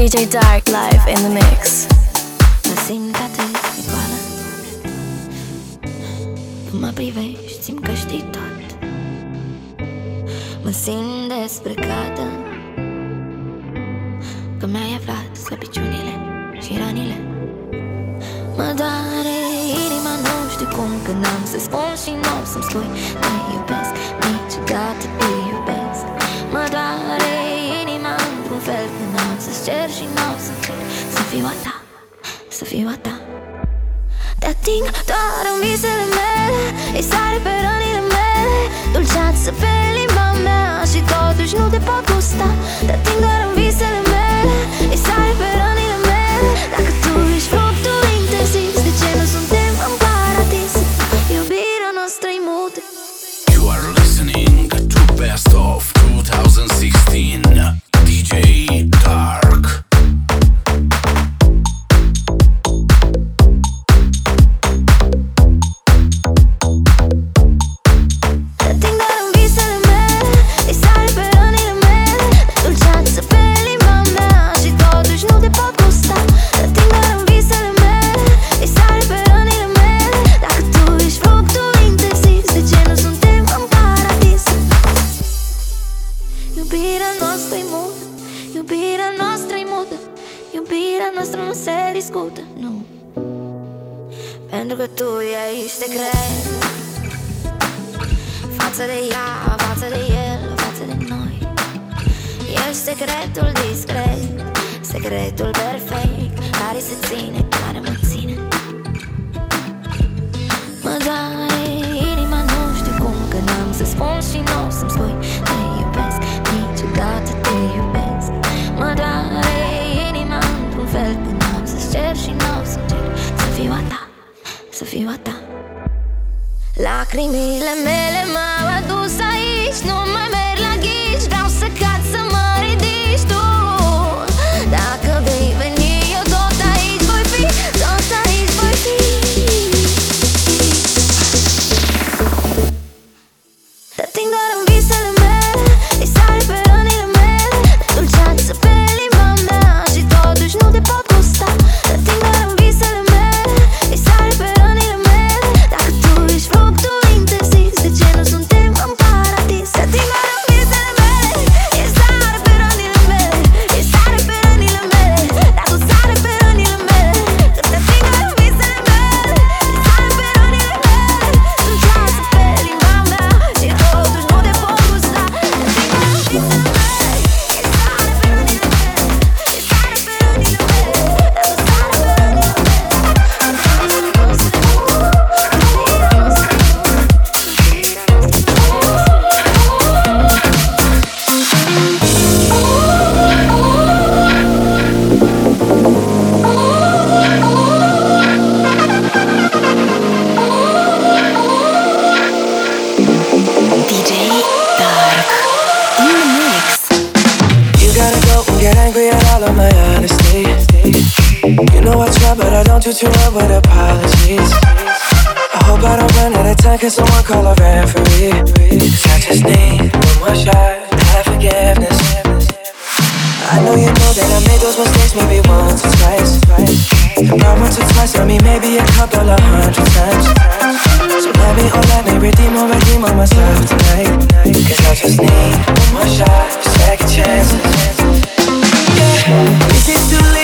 DJ Dark live in the mix. Mă simt atât egală Când mă privești, simt că știi tot. Mă simt desprecată Că mi-ai aflat slăbiciunile și ranile Mă doare inima, nu știu cum, că n-am să spun și nu să-mi spui. Te iubesc nici dată, cer și n-am să fii Să fiu a ta, să fiu a ta. Te ating doar în visele mele Îi sare pe rănile mele. Dulceață pe limba mea Și totuși nu te pot gusta. Te ating doar în visele mele Îi sare pe rănile mele. Dacă tu ești hit you up with apologies. I hope I don't run out of time, cause someone call a referee. Cause I just need one more shot, have forgiveness. I know you know that I made those mistakes maybe once or twice. Not once or twice, I mean maybe a couple of hundred times. So let me, oh let me redeem or redeem on myself tonight. Cause I just need one more shot, second chance. Yeah, is it too late?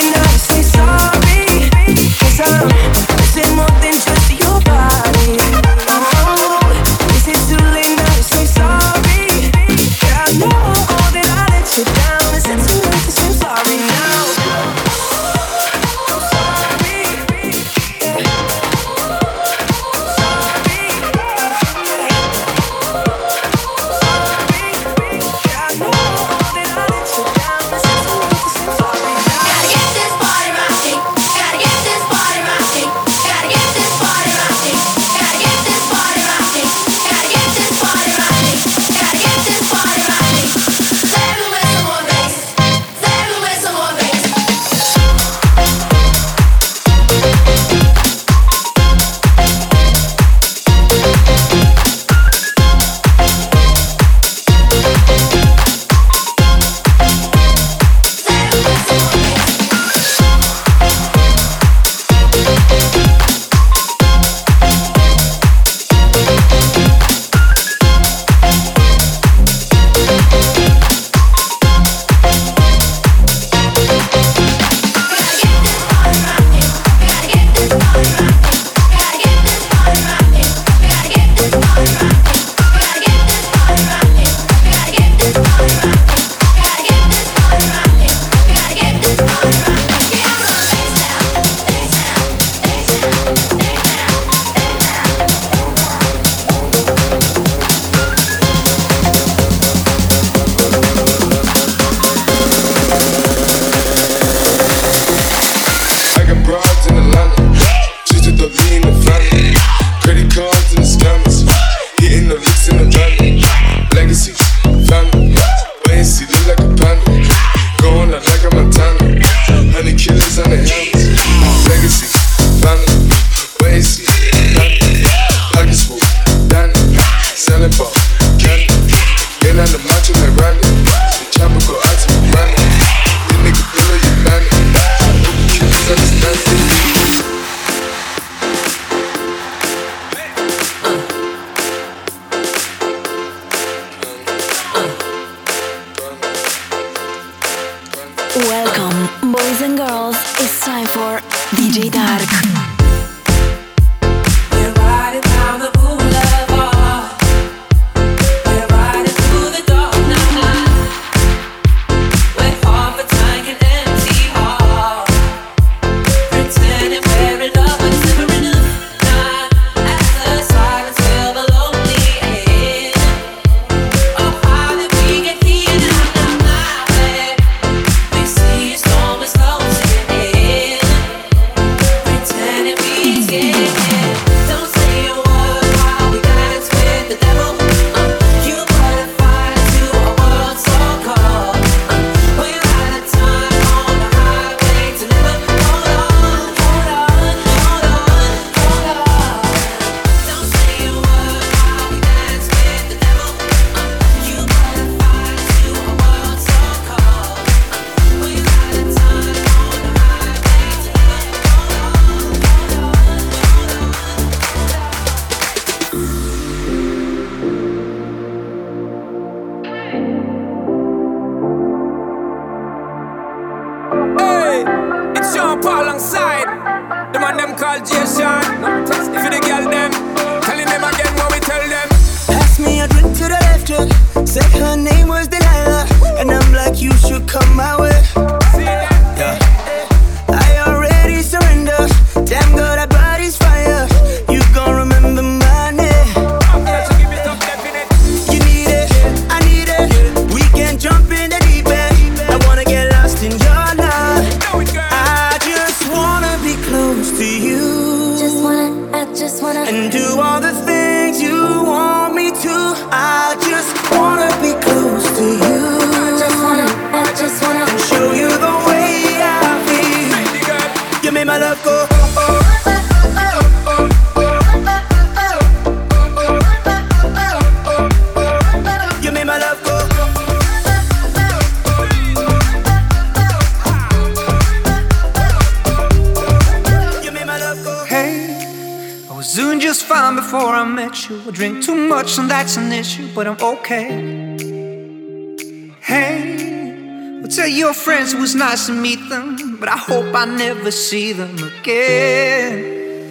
Nice to meet them, but I hope I never see them again.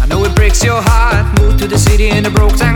I know it breaks your heart, moved to the city in a broke down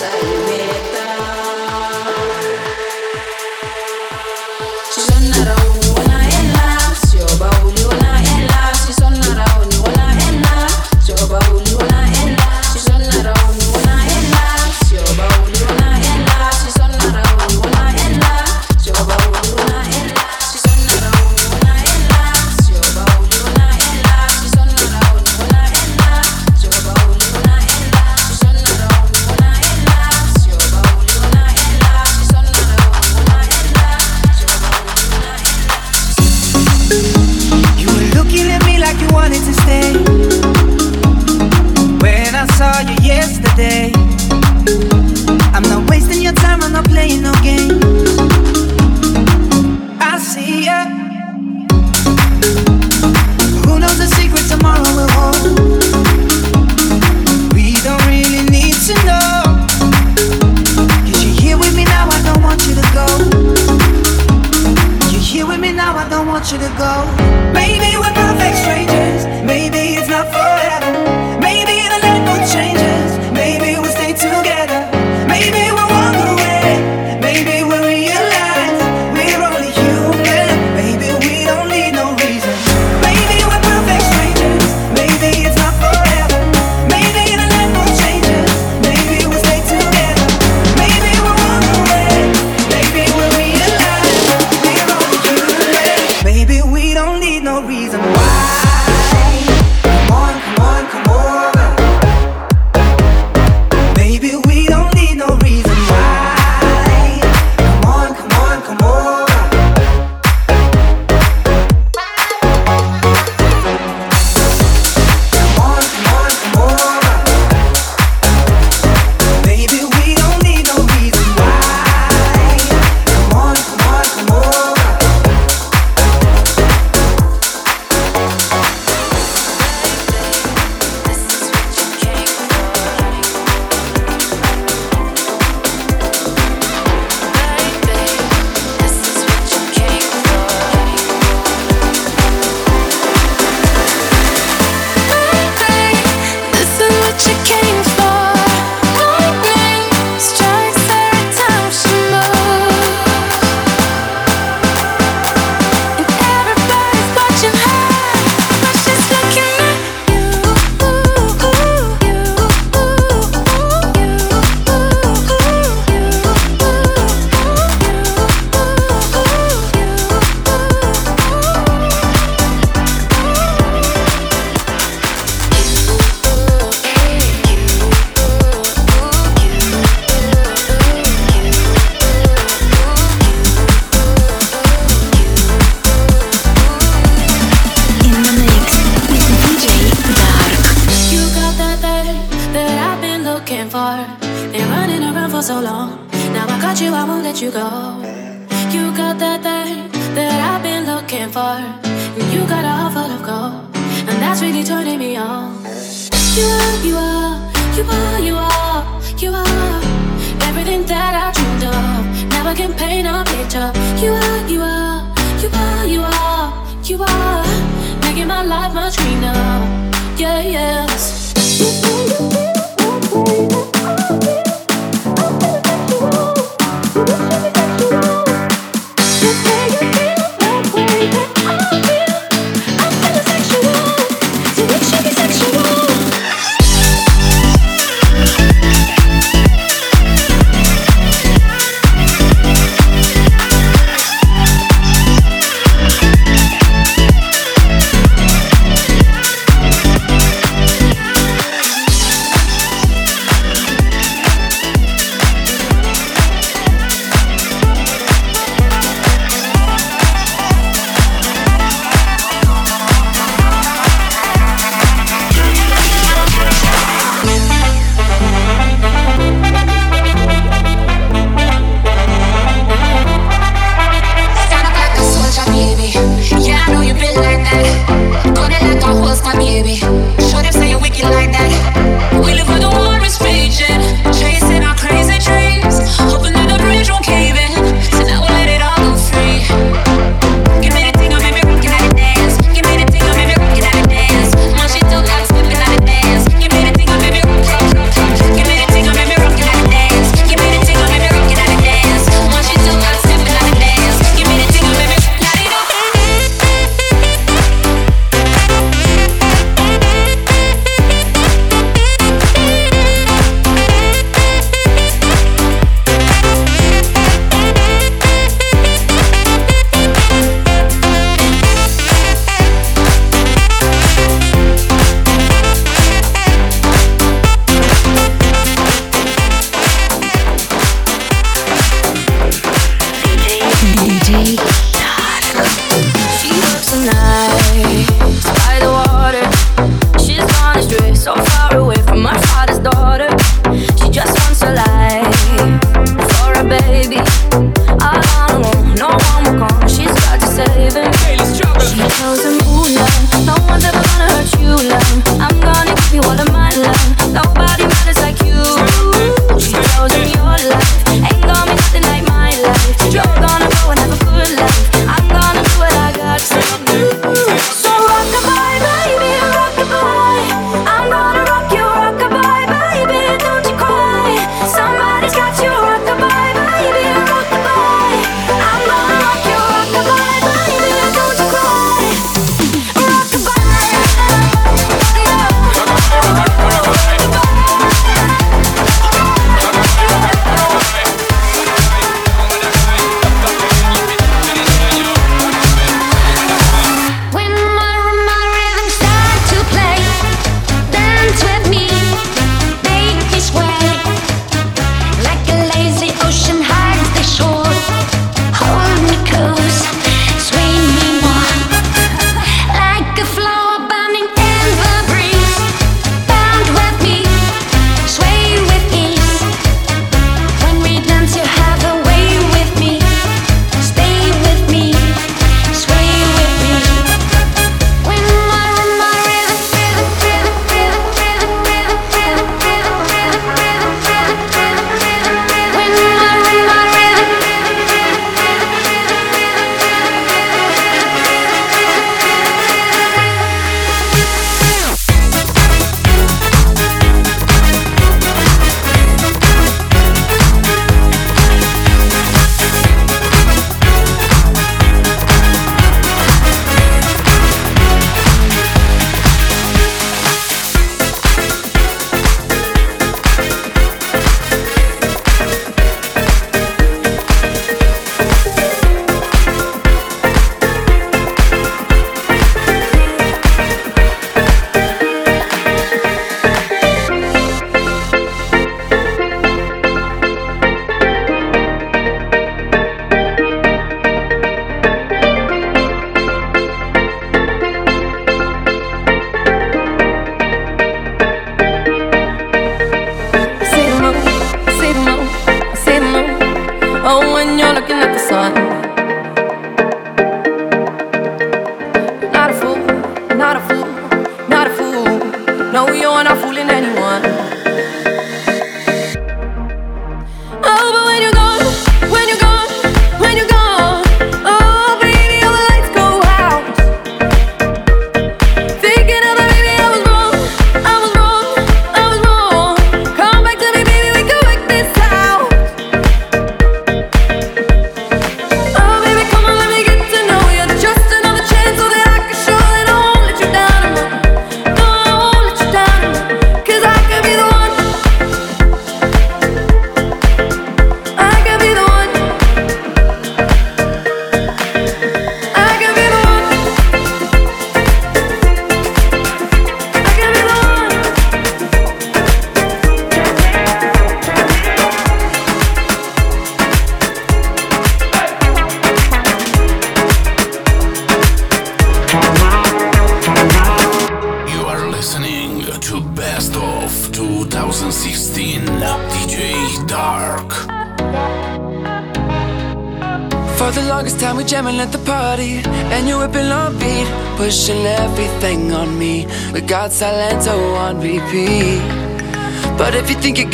Maybe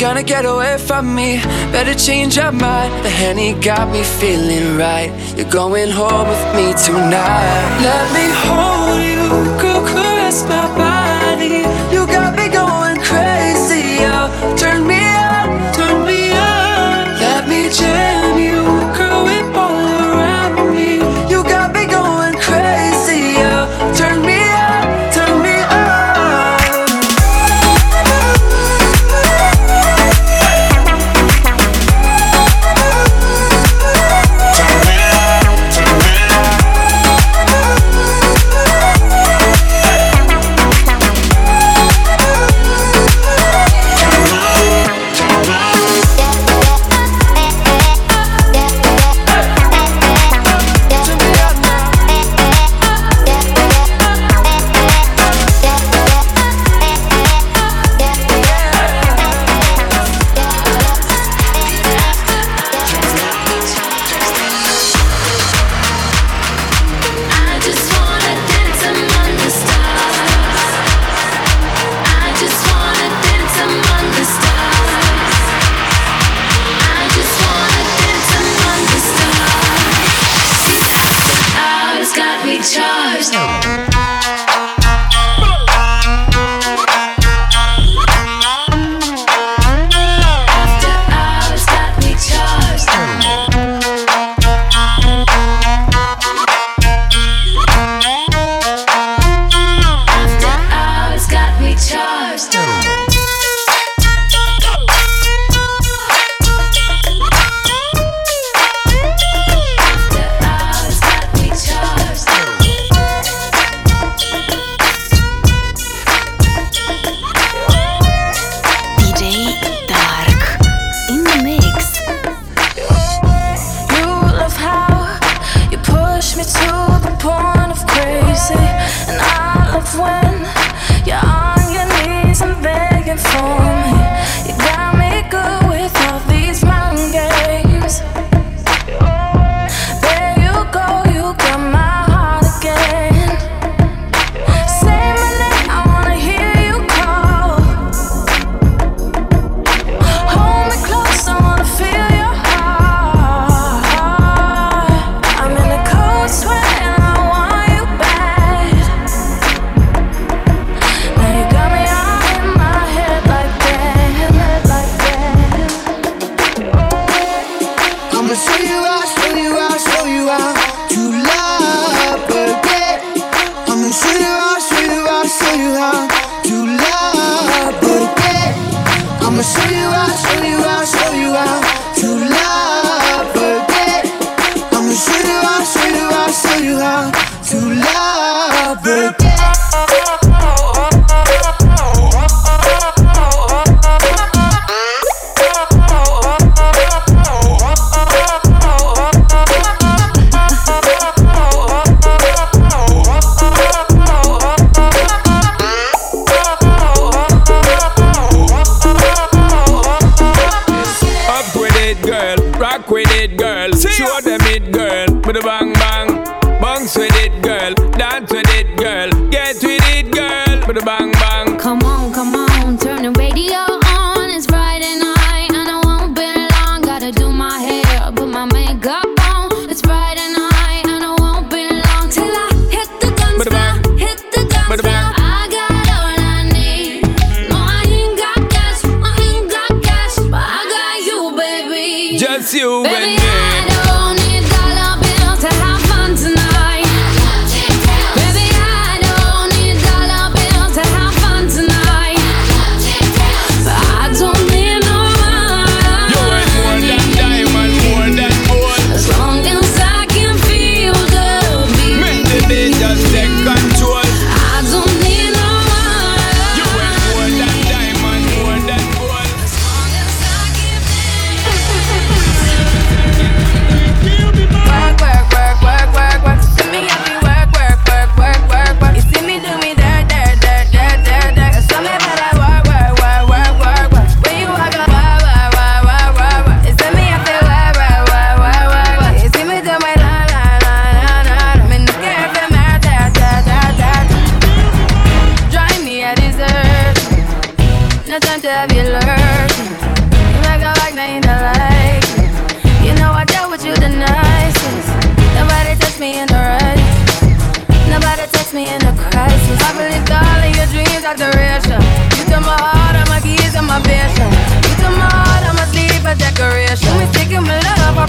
gonna get away from me. Better change your mind. The Henny got me feeling right. You're going home with me tonight. Let me hold you, go caress my body.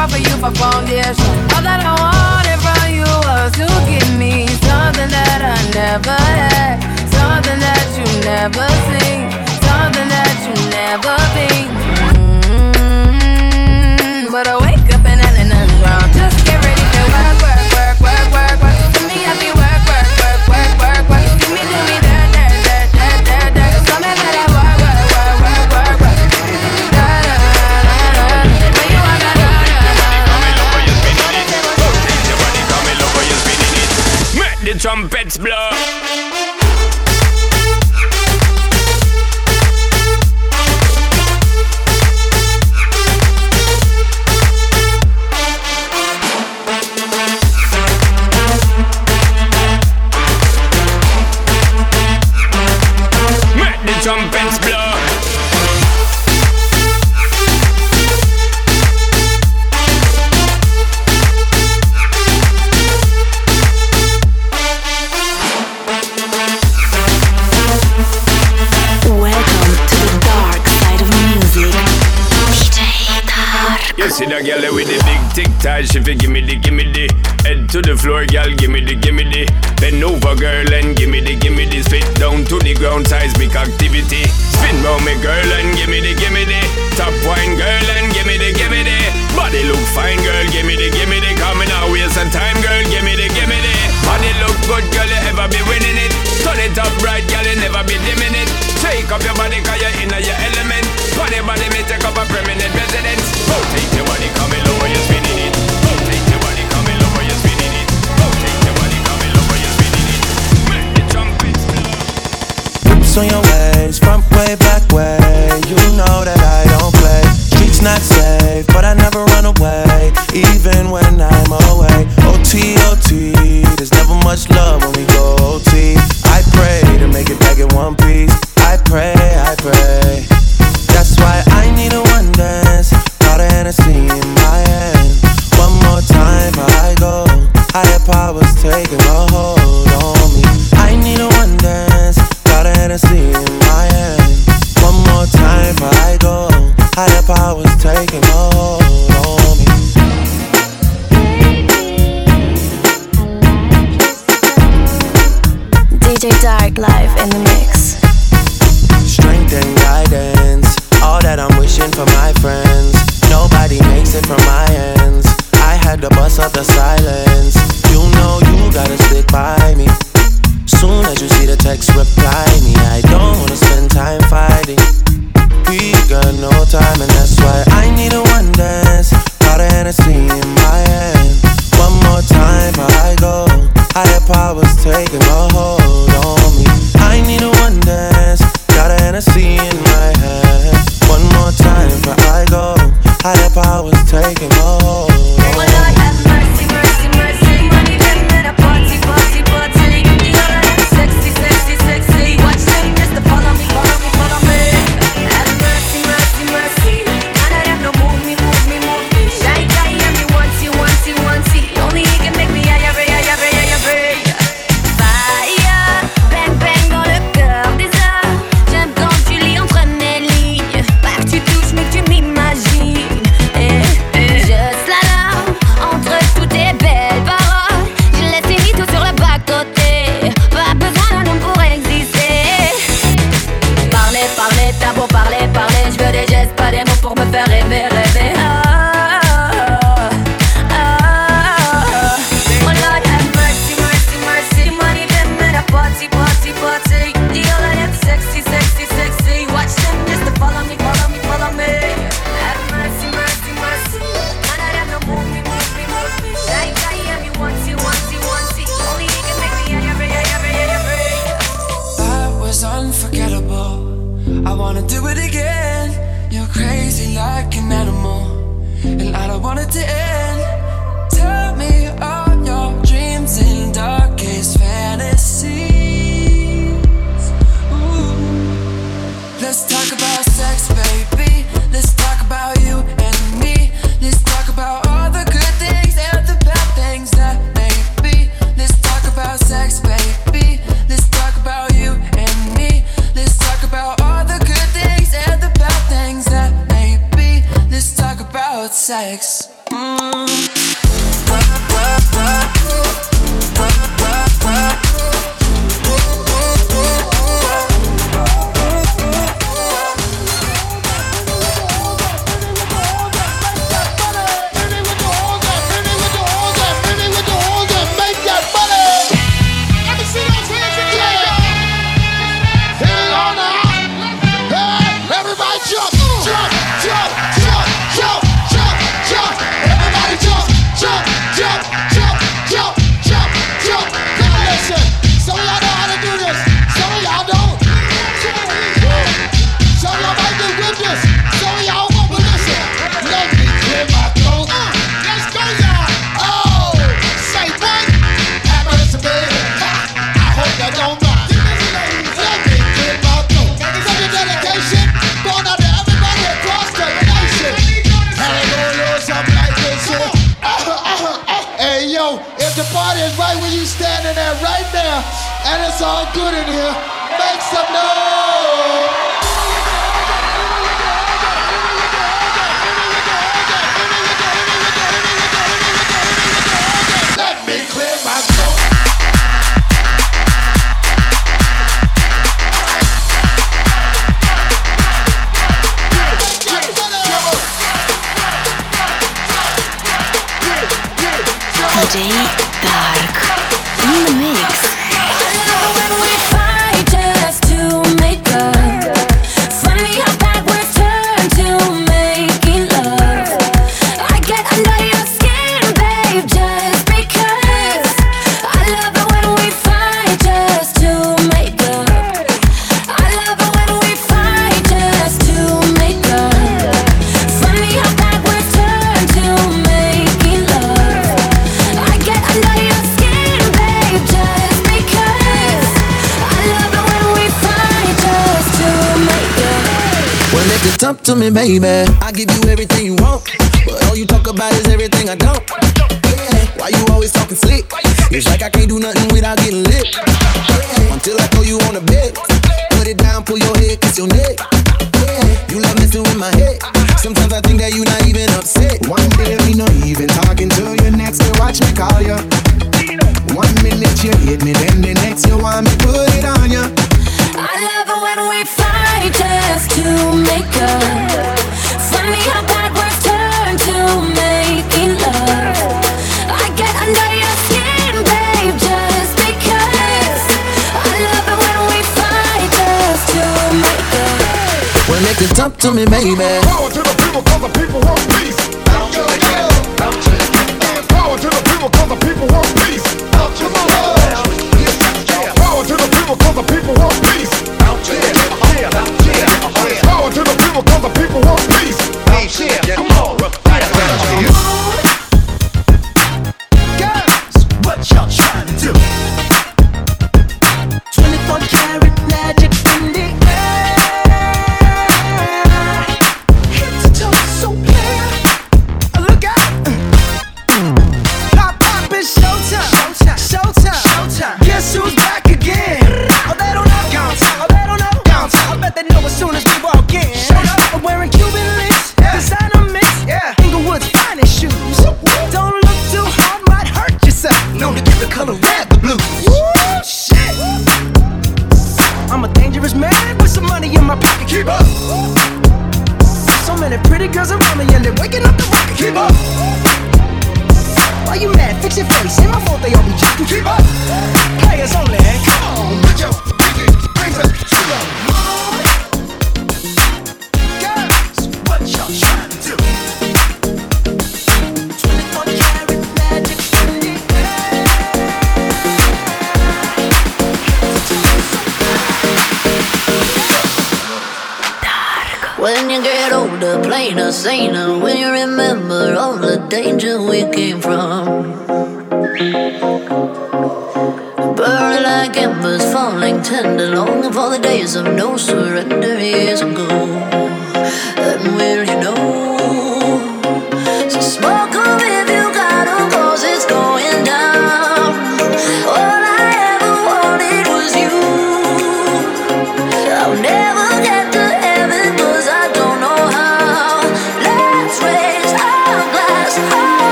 offer you for foundation. All that I wanted from you was to give me something that I never had, something that you never seen, something that you never been.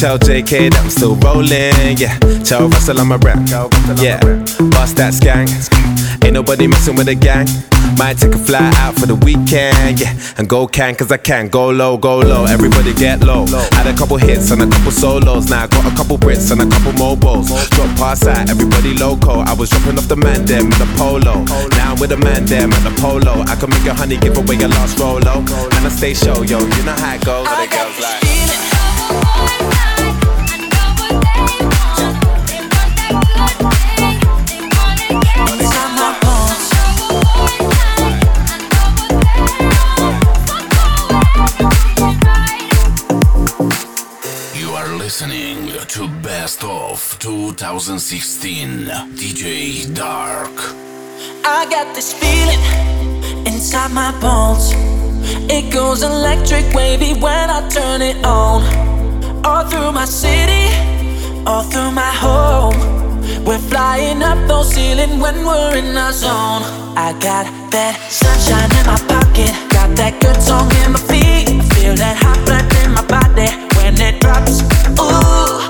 Tell JK that I'm still rolling, yeah. Tell Russell I'm a rap, yeah. Bust that gang. Ain't nobody messing with a gang. Might take a fly out for the weekend, yeah. And go can, cause I can. Go low, go low, everybody get low. Had a couple hits and a couple solos. Now I got a couple Brits and a couple mobiles. Drop past out, everybody loco. I was dropping off the man them in the polo. Now I'm with the man them at the polo. I can make a honey give away your last rolo. And I stay show, yo, you know how it goes. The girls like. Best of 2016 DJ Dark. I got this feeling inside my bones. It goes electric wavy when I turn it on. All through my city, all through my home. We're flying up no ceiling when we're in our zone. I got that sunshine in my pocket, got that good song in my feet. I feel that hot blood in my body when it drops. Ooh.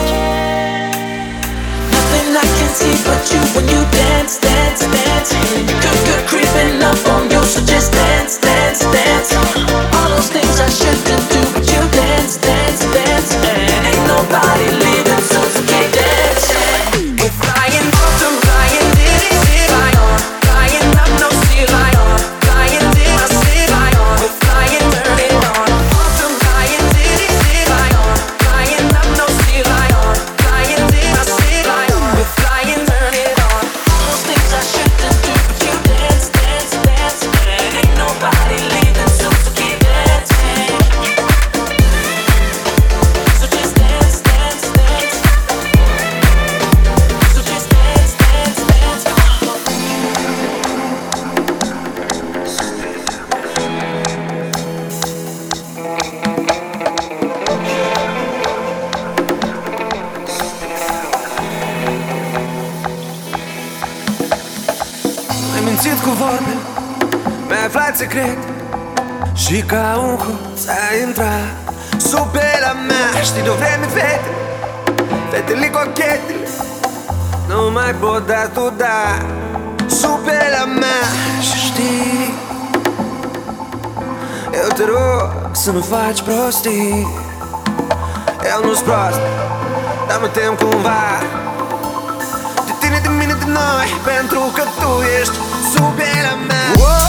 but you when you dance, dance, dance, up on you. So just dance, dance, dance. All those things I shouldn't do, but you dance, dance, dance. Ain't nobody leaving, so forget. cu vorbe Mi-ai aflat secret Și ca un hum hoț ai intrat Sub pielea mea. Știi de o vreme fete Fetele cochetele Nu mai pot da tu da Sub pielea mea. Și știi Eu te rog să nu faci prostii. Eu nu-s prost Dar mă tem cumva. De tine, de mine, de noi Pentru că tu ești Couper la main. Wow.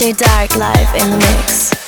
DJ Dark live in the mix.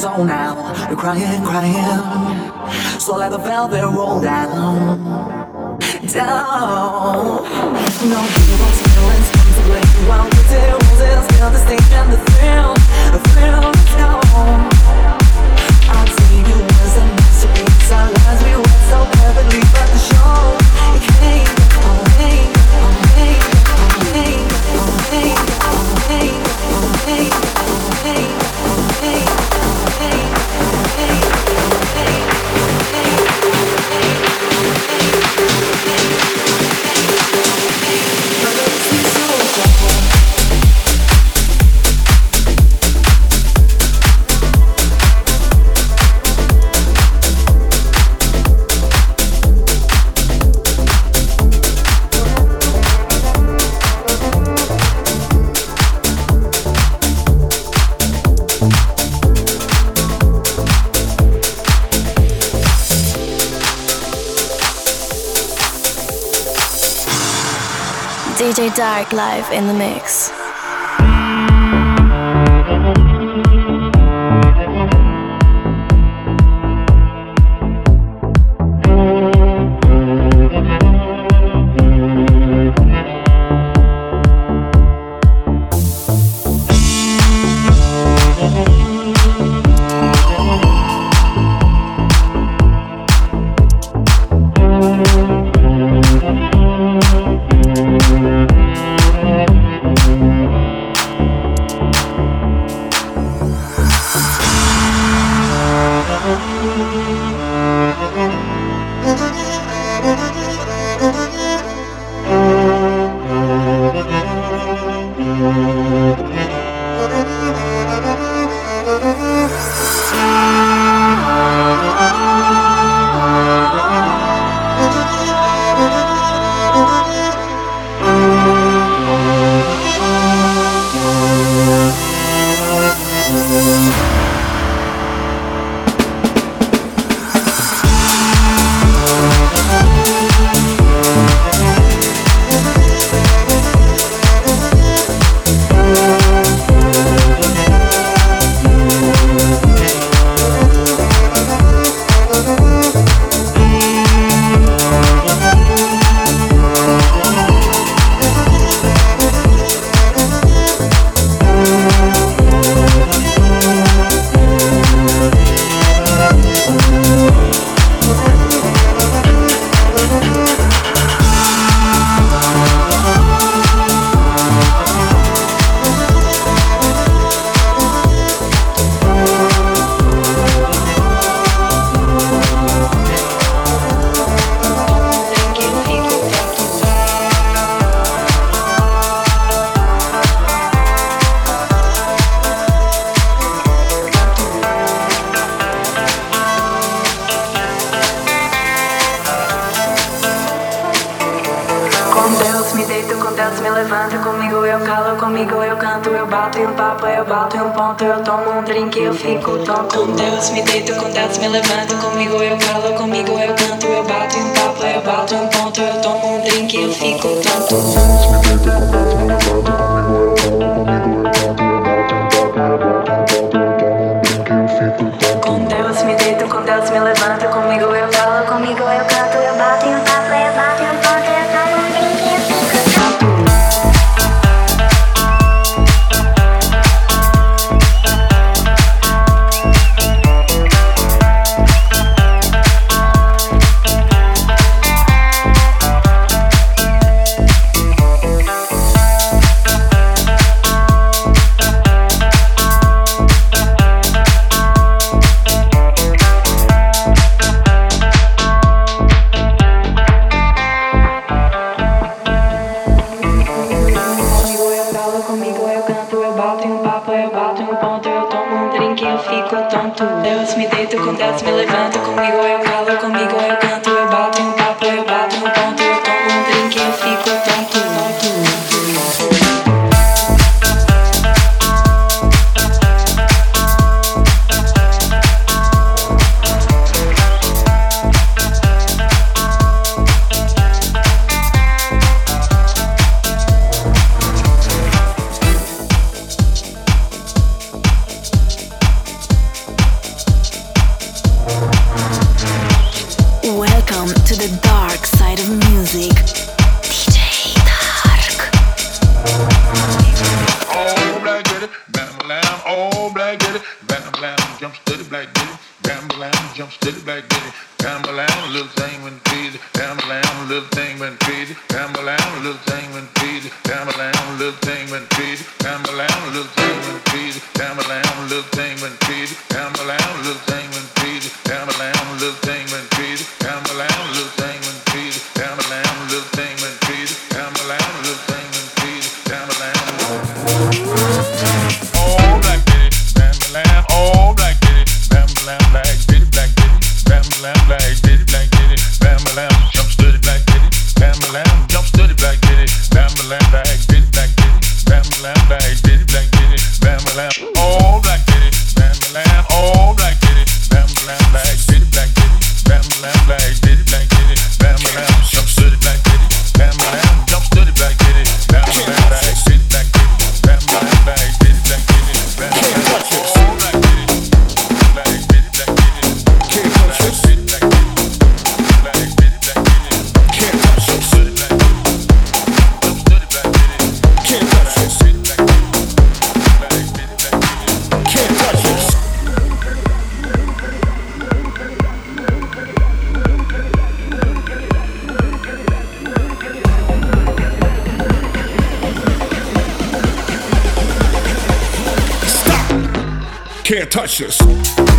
is on now. You're crying, crying. So let the velvet roll down. Strike Live in the mix. Can't touch this.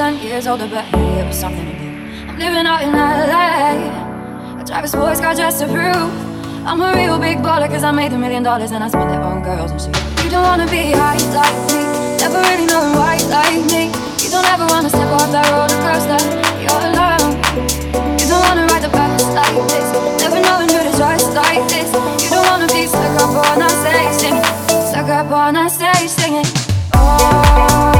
ten years older, but hey, it was something to do. I'm living out in LA. I drive a sports car just to prove I'm a real big baller, cause I made a million dollars and I spent it on girls and shit. You don't wanna be high like me, never really know why like me. You don't ever wanna step off that roller coaster, you're alone. You don't wanna ride the bus like this, never knowing who to trust like this. You don't wanna be stuck up on that stage singing, stuck up on that stage singing. Oh.